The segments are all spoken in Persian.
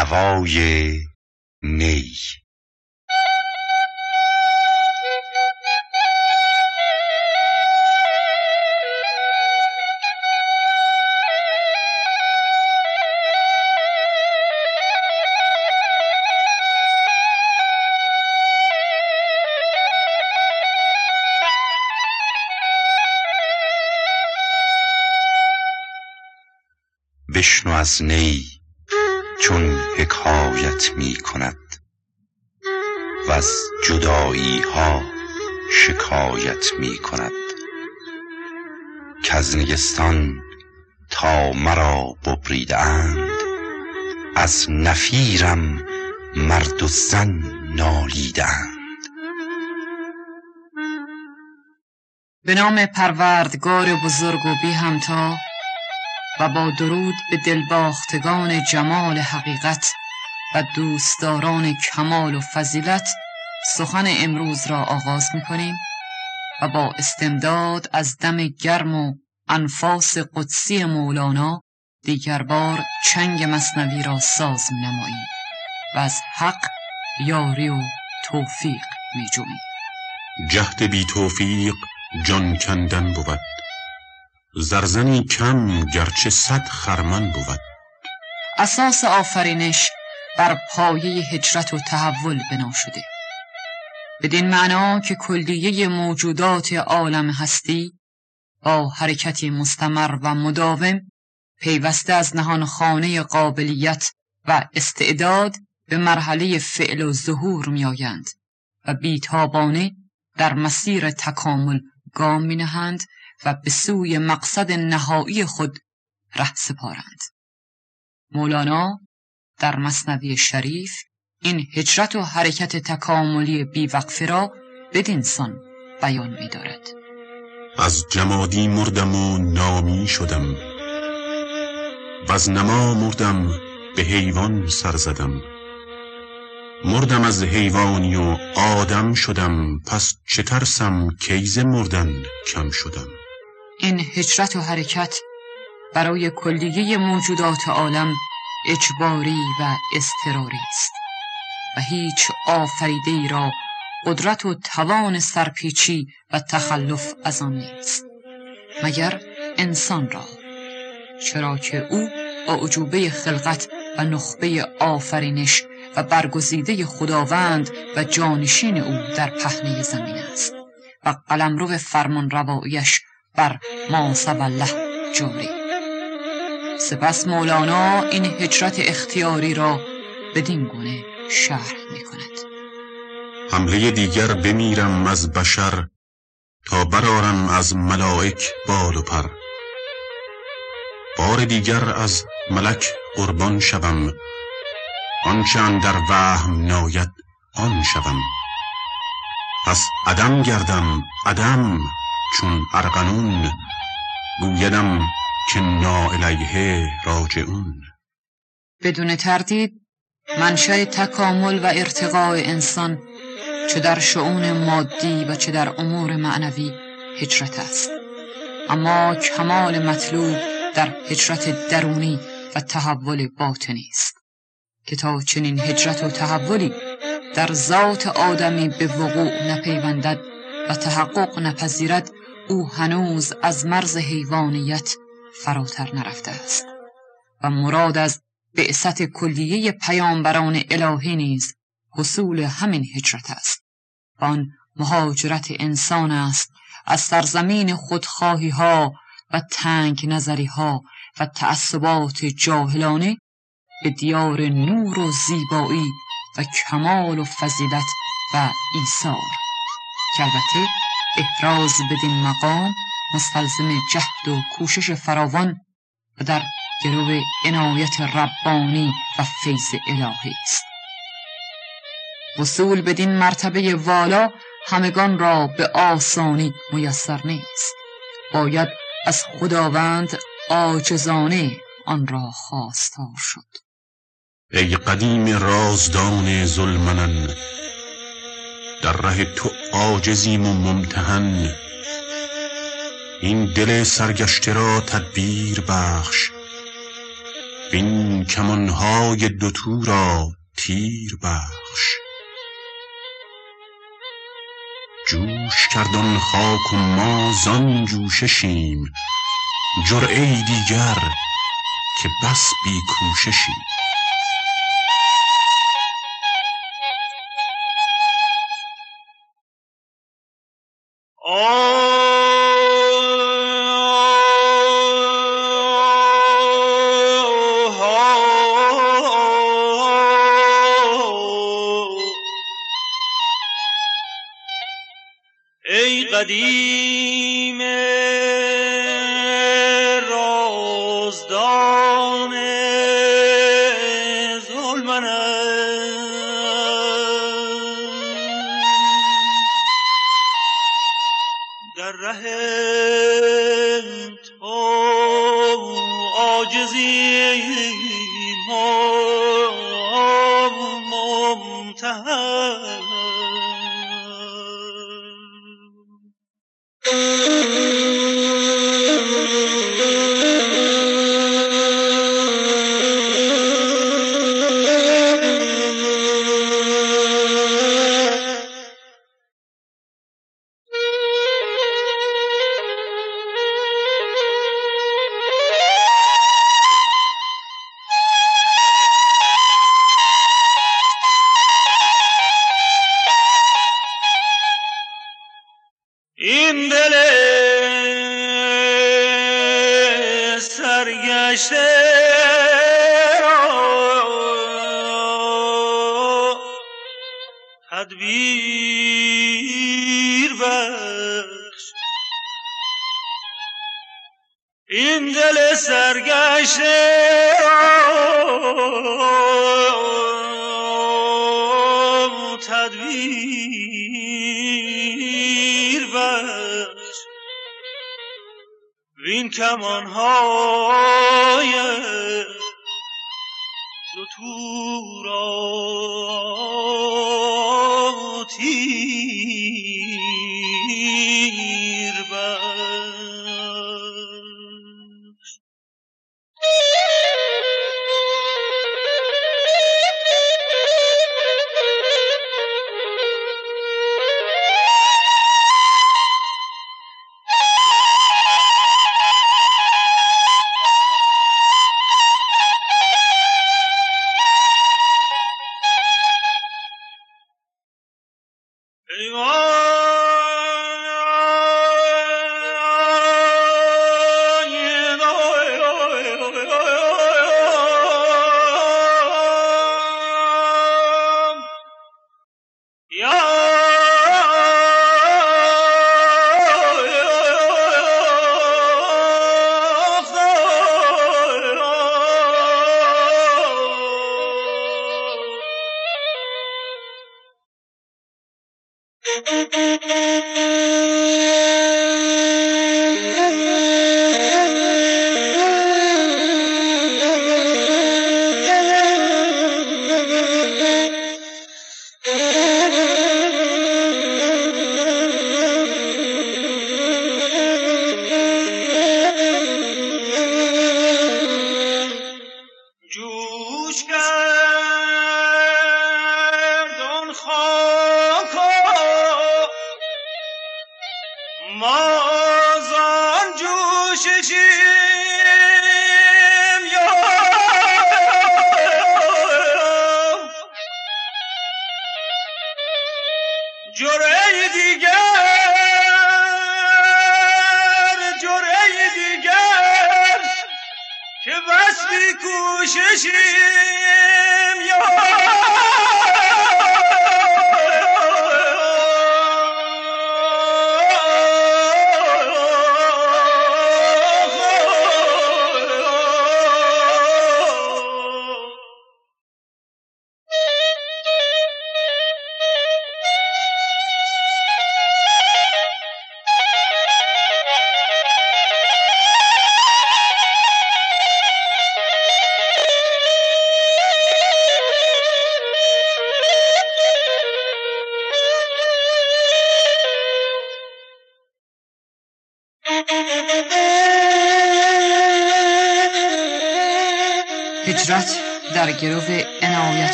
نوای نی بشنو از نی. حکایت می کند وز جدایی ها شکایت می کند. کز نیستان تا مرا ببریده اند از نفیرم مرد و زن نالیده اند به نام پروردگار بزرگ و بی همتا و با درود به دلباختگان جمال حقیقت و دوستداران کمال و فضیلت سخن امروز را آغاز می کنیم و با استمداد از دم گرم و انفاس قدسی مولانا دیگر بار چنگ مصنوی را ساز نماییم و از حق یاری و توفیق می جویم. جهد بی توفیق جان کندن بود زرزنی کم گرچه صد خرمن بود. اساس آفرینش بر پایه هجرت و تحول بنا شده. بدین معنا که کلیه موجودات عالم هستی با حرکتی مستمر و مداوم پیوسته از نهان خانه قابلیت و استعداد به مرحله فعل و ظهور میآیند و بیتابانه در مسیر تکامل گام می نهند و به سوی مقصد نهایی خود ره سپارند. مولانا در مصنوی شریف این هجرت و حرکت تکاملی بیوقفه را بدینسان بیان می دارد. از جمادی مردم و نامی شدم. و از نما مردم به حیوان سر زدم. مردم از حیوانی و آدم شدم پس چه ترسم کیز مردن کم شدم. این هجرت و حرکت برای کلیه موجودات عالم اجباری و استراری است و هیچ آفریده ای را قدرت و توان سرپیچی و تخلف از آن نیست مگر انسان را چرا که او با خلقت و نخبه آفرینش و برگزیده خداوند و جانشین او در پهنه زمین است و قلمرو فرمان روایش بر ما الله جاری سپس مولانا این هجرت اختیاری را بدین گونه شرح می کند حمله دیگر بمیرم از بشر تا برارم از ملائک بال و پر. بار دیگر از ملک قربان شوم. آنچه در وهم ناید آن شوم. پس عدم گردم عدم. چون ارغنون گویدم که نا الیه راجعون. بدون تردید منشأ تکامل و ارتقاء انسان چه در شعون مادی و چه در امور معنوی هجرت است. اما کمال مطلوب در هجرت درونی و تحول باطنی است که تا چنین هجرت و تحولی در ذات آدمی به وقوع نپیوندد و تحقق نپذیرد او هنوز از مرز حیوانیت فراتر نرفته است و مراد از بعثت کلیه پیامبران الهی نیز حصول همین هجرت است آن مهاجرت انسان است از سرزمین خودخواهی ها و تنگ نظری ها و تعصبات جاهلانه به دیار نور و زیبایی و کمال و فضیلت و ایثار که البته احراز بدین مقام مستلزم جهد و کوشش فراوان و در گرو عنایت ربانی و فیض الهی است. وصول بدین مرتبه والا همگان را به آسانی میسر نیست. باید از خداوند عاجزانه آن را خواستار شد. ای قدیم رازدان ظلمنن در ره تو عاجزیم و ممتحن. این دل سرگشته را تدبیر بخش. وین کمانهای دوتو را تیر بخش. جوش کردن خاک و ما زان جوششیم. جرعه دیگر که بس بی کوششیم ای قدیم این دل سرگشته تدبیر بخش. این دل سرگشته تدبیر وین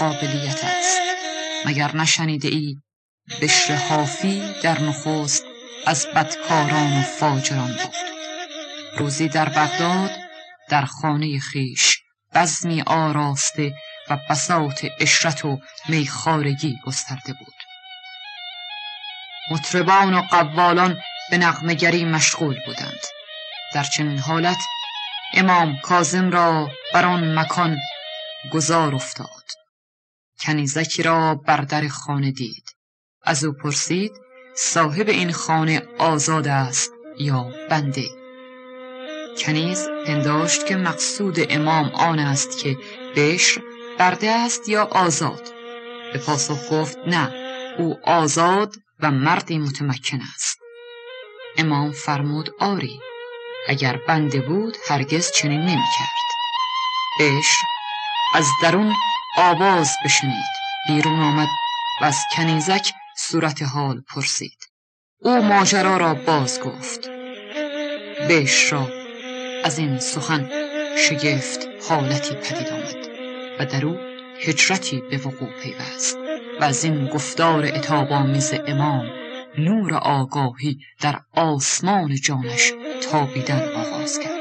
قابلیت است. مگر نشنیده ای بشر حافی در نخست از بدکاران و فاجران بود؟ روزی در بغداد در خانه خیش بزمی آراسته و بساط اشرت و میخارگی گسترده بود. مطربان و قوالان به نغمگری مشغول بودند. در چنین حالت امام کازم را بر آن مکان گذار افتاد. کنیزکی را بر در خانه دید. از او پرسید صاحب این خانه آزاد است یا بنده؟ کنیز پنداشت که مقصود امام آن است که بشر برده است یا آزاد. به پاسخ گفت نه او آزاد و مردی متمکن است. امام فرمود آری اگر بنده بود هرگز چنین نمی کرد بشر از درون آواز بشنید. بیرون آمد و از کنیزک صورت حال پرسید. او ماجرا را باز گفت. بشر را از این سخن شگفت حالتی پدید آمد و در او هجرتی به وقوع پیوست و از این گفتار اتابامیز امام نور آگاهی در آسمان جانش تابیدن آغاز کرد.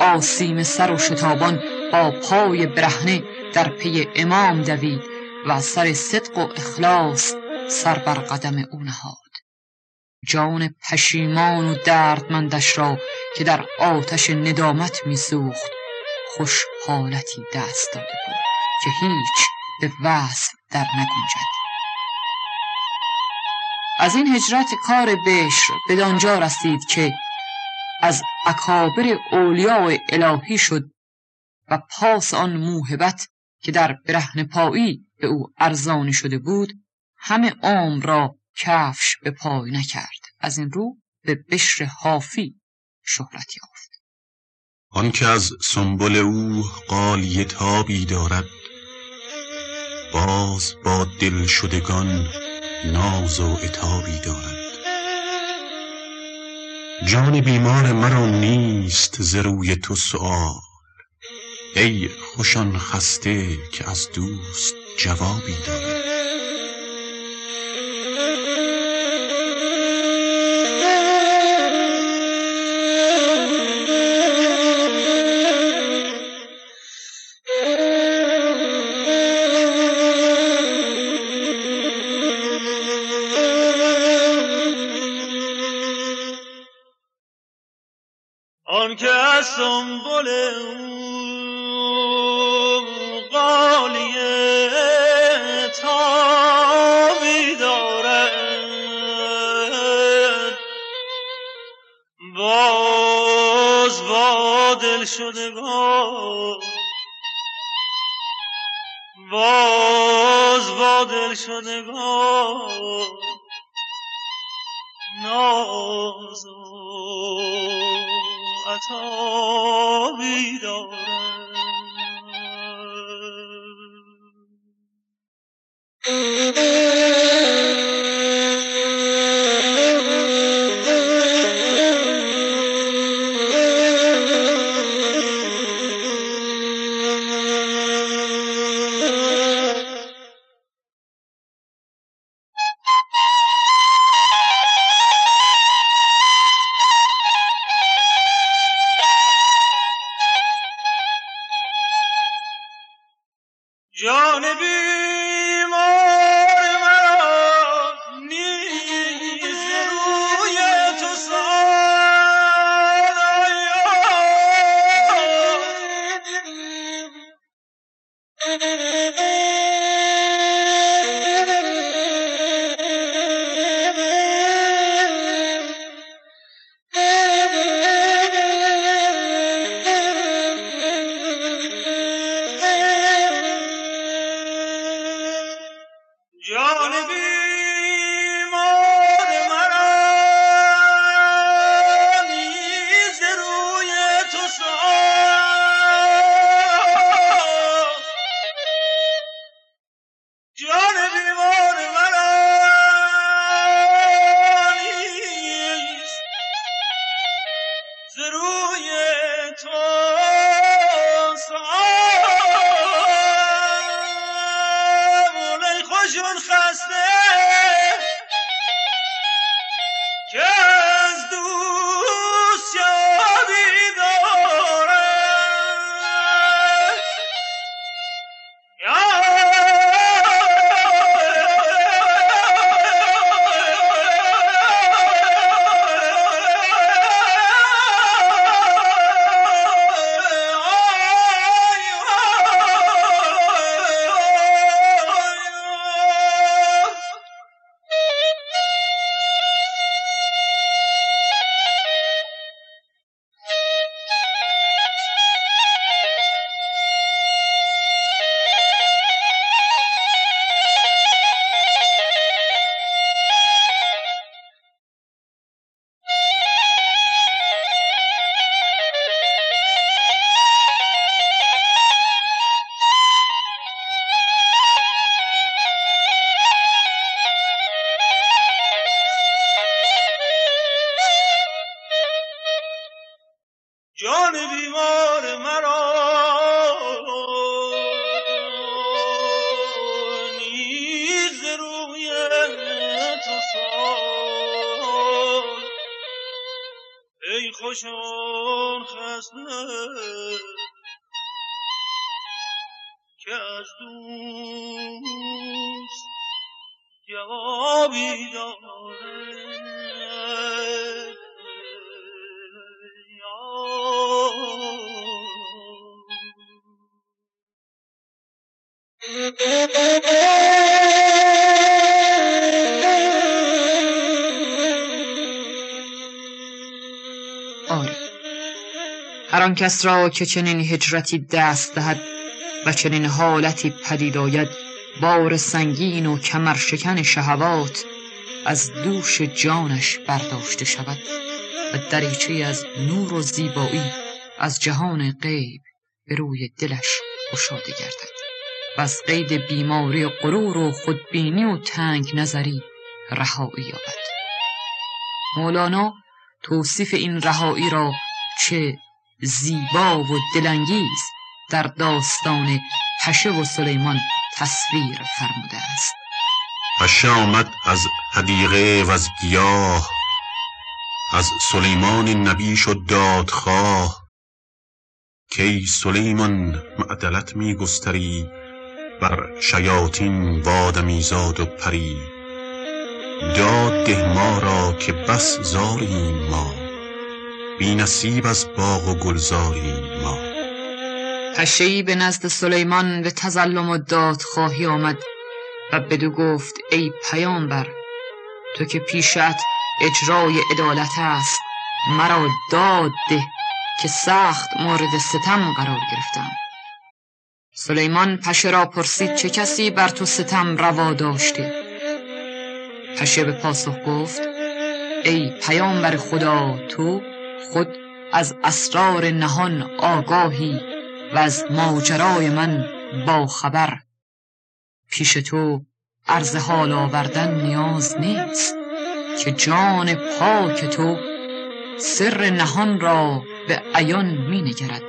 آسیم سر و شتابان با پای برهنه در پی امام دوید و سر صدق و اخلاص سر بر قدم او نهاد. جان پشیمان و دردمندش را که در آتش ندامت میسوخت خوش حالتی دست داده بود که هیچ به وصف در نگنجد. از این هجرت کار بشر به دانجا رسید که از اکابر اولیاء الهی شد و پاس آن موهبت که در برهن پایی به او ارزانی شده بود همه عمر را کفش به پای نکرد. از این رو به بشر حافی شهرت یافت. آنکه از سنبل او قالی تابی دارد باز با دل شدگان ناز و اتابی دارد. جان بیمار مرا نیست ز روی تو سؤال ای خوشان خسته که از دوست جوابی دارد آن که از سنبل دل شدگان باز با دل شدگان ناز عطابی دارد جان بیمار هر آن کس را که چنین هجرتی دست دهد و چنین حالتی پدید آید بار سنگین و کمرشکن شهوات از دوش جانش برداشته شود و دریچه از نور و زیبایی از جهان غیب به روی دلش گشاده گردد. و از قید بیماری غرور و خودبینی و تنگ نظری رهایی یابد. مولانا توصیف این رهایی را چه زیبا و دلانگیز در داستان پشه و سلیمان تصویر فرموده است. پشه آمد از حدیقه و از گیاه از سلیمان نبی شد دادخواه. کی سلیمان معدلت می گستری بر شیاطین وادمیزاد و پری. داد ده ما را که بس زاریم ما. بی نصیب از باغ و گلزاریم ما. پشهای به نزد سلیمان به تظلم و دادخواهی آمد و بدو گفت ای پیامبر تو که پیشت اجرای عدالت است مرا داد ده که سخت مورد ستم قرار گرفتم. سلیمان پشه را پرسید چه کسی بر تو ستم روا داشته؟ پشه به پاسخ گفت ای پیامبر خدا تو خود از اسرار نهان آگاهی و از ماجرای من با خبر. پیش تو عرض حال آوردن نیاز نیست که جان پاک تو سر نهان را به عیان می نگرد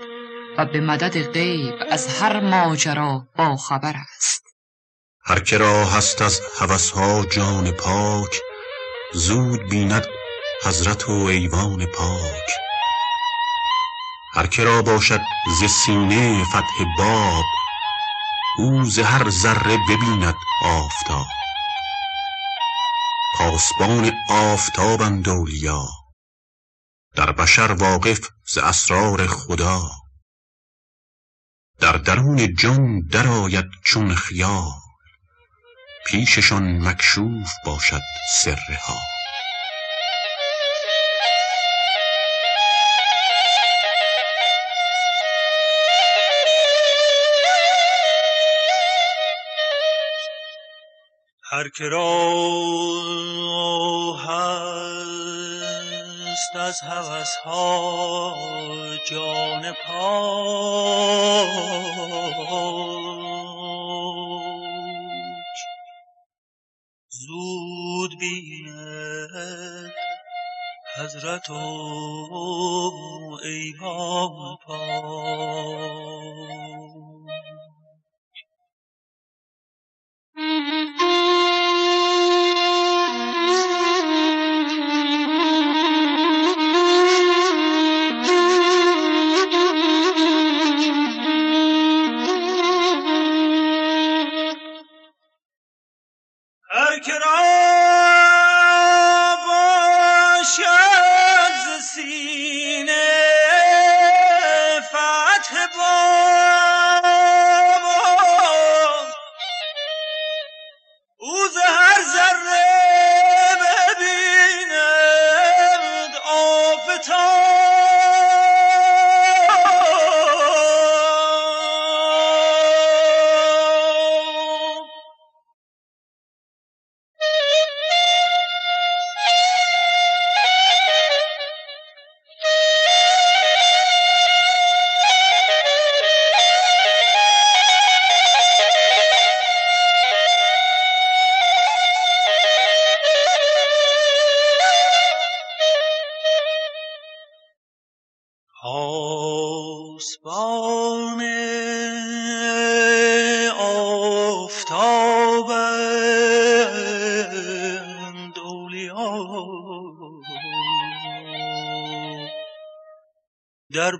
و به مدد غیب از هر ماجرا با خبر است. هر که را هست از هوسها جان پاک زود بیند حضرت و ایوان پاک. هر که را باشد ز سینه فتح باب او ز هر ذره ببیند آفتاب. پاسبان آفتابند اولیا در بشر واقف ز اسرار خدا. در درون جان درآید چون خیال پیششان مکشوف باشد سرها هر که را هست از هوس ها جان پاک. زود بیند حضرت و ایوان پاک.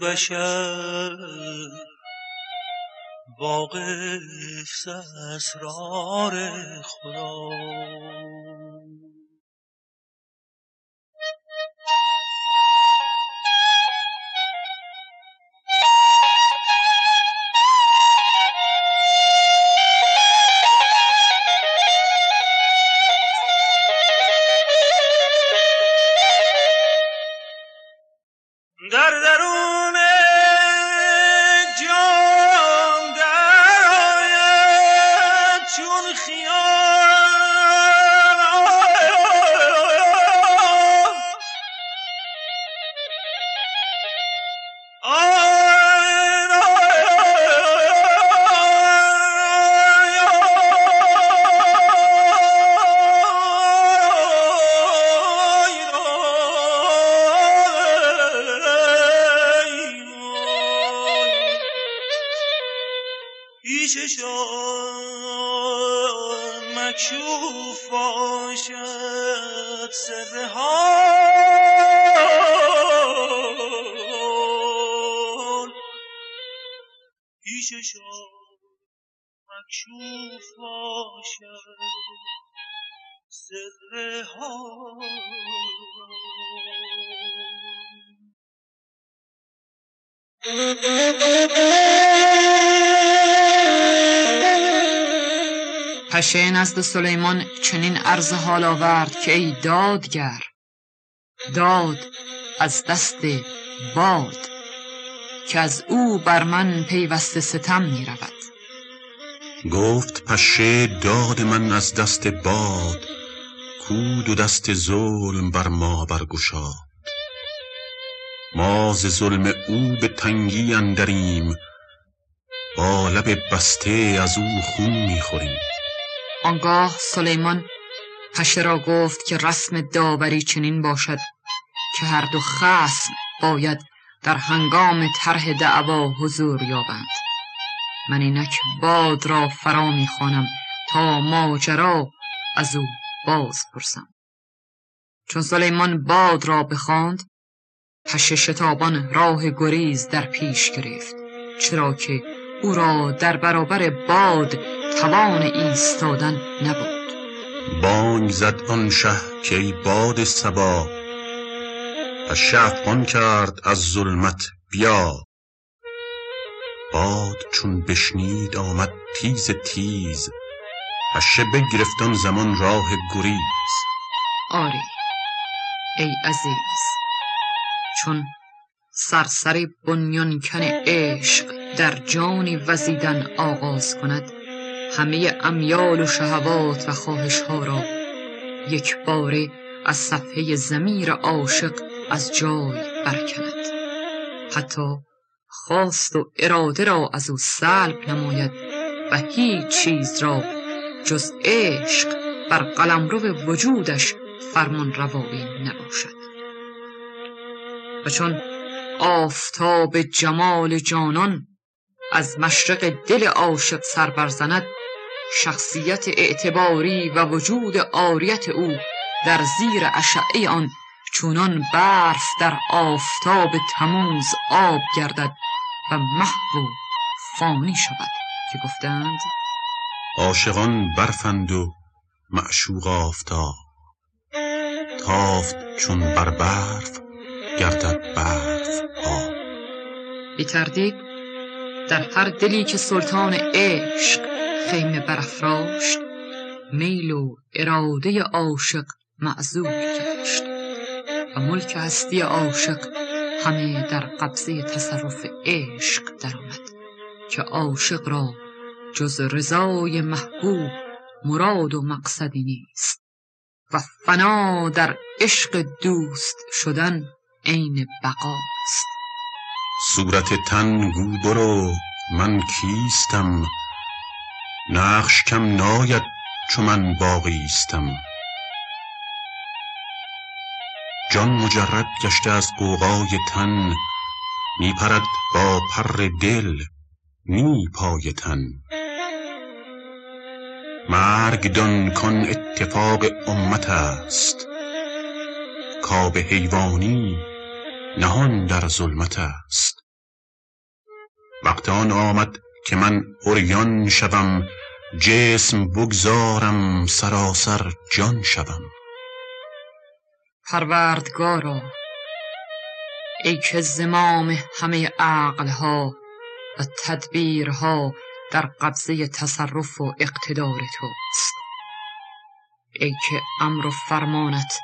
بشر واقف اسرار خدا. پیششان مکشوف باشد سر حال. پیششان مکشوف باشد سر حال. پشه نزد سلیمان چنین عرض حال آورد که ای دادگر داد از دست باد که از او بر من پیوسته ستم می رود. گفت پشه داد من از دست باد کود و دست ظلم بر ما برگشاد. ما ز ظلم او به تنگی اندریم با لب بسته از او خون می‌خوریم آنگاه سلیمان پشه را گفت که رسم داوری چنین باشد که هر دو خصم باید در هنگام طرح دعوا حضور یابند. من اینک باد را فرا می‌خوانم تا ماجرا از او باز پرسم چون سلیمان باد را بخواند پشه شتابان راه گریز در پیش گرفت چرا که او را در برابر باد توان ایستادن نبود. بانگ زد آن شه که ای باد سبا پشه افغان کرد از ظلمت بیا. باد چون بشنید آمد تیز تیز پشه بگرفت آن زمان راه گریز. آری ای عزیز چون سرسر بنیانکن عشق در جانی وزیدن آغاز کند همه امیال و شهوات و خواهش ها را یک باره از صفحه زمیر عاشق از جای برکند. حتی خواست و اراده را از او سلب نماید و هیچ چیز را جز عشق بر قلمرو وجودش فرمان روایی نباشد. و چون آفتاب جمال جانان از مشرق دل عاشق سر برزند شخصیت اعتباری و وجود عاریت او در زیر اشعه آن چونان برف در آفتاب تموز آب گردد و محو و فانی شود که گفتند عاشقان برفند و معشوق آفتاب تافت چون بر برف گردد برف آب. تردید در هر دلی که سلطان عشق خیمه برافراشت. میل و اراده عاشق معزول گشت. و ملک هستی عاشق همه در قبضه تصرف عشق درآمد که عاشق را جز رضای محبوب مراد و مقصدی نیست. و فنا در عشق دوست شدن عین بقاست صورت تن گو برو من کیستم؟ نقش کم ناید چو من باقیستم جان مجرد گشته از قوقای تن می پرد با پر دل نی پای تن. مرگ دان کان اتفاق امت است کاب حیوانی نهان در ظلمت است. وقت آن آمد که من اوریان شوم جسم بگذارم سراسر جان شوم. پروردگارا ای که زمام همه عقلها و تدبیرها در قبضه تصرف و اقتدار توست. ای که امر و فرمانت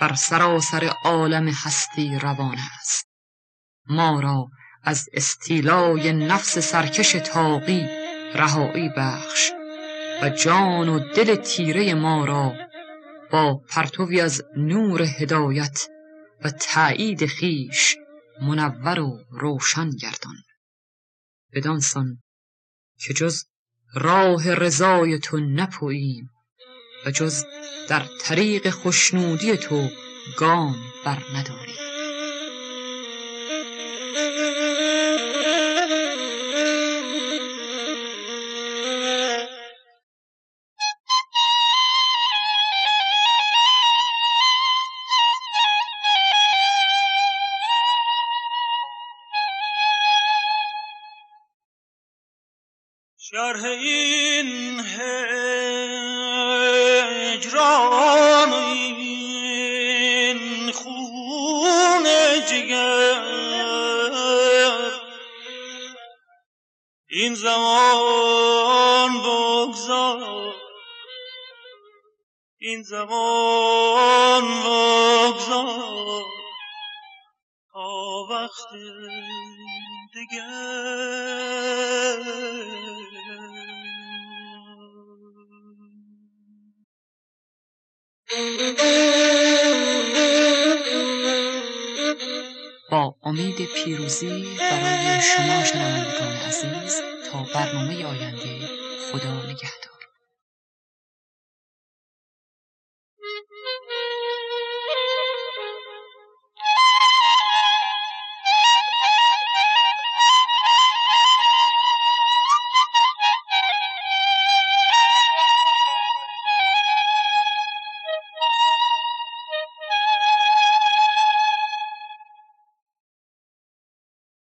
بر سراسر عالم هستی روان است. ما را از استیلای نفس سرکش تاقی رهایی بخش و جان و دل تیره ما را با پرتوی از نور هدایت و تایید خیش منور و روشن گردان. بدانسان که جز راه رضای تو نپوییم و جز در طریق خوشنودی تو گام بر نداریم زمان بگذار. این زمان بگذار. تا وقت دیگر. با امید پیروزی برای شما شنوندگان عزیز تا برنامه آینده. خدا نگهدار.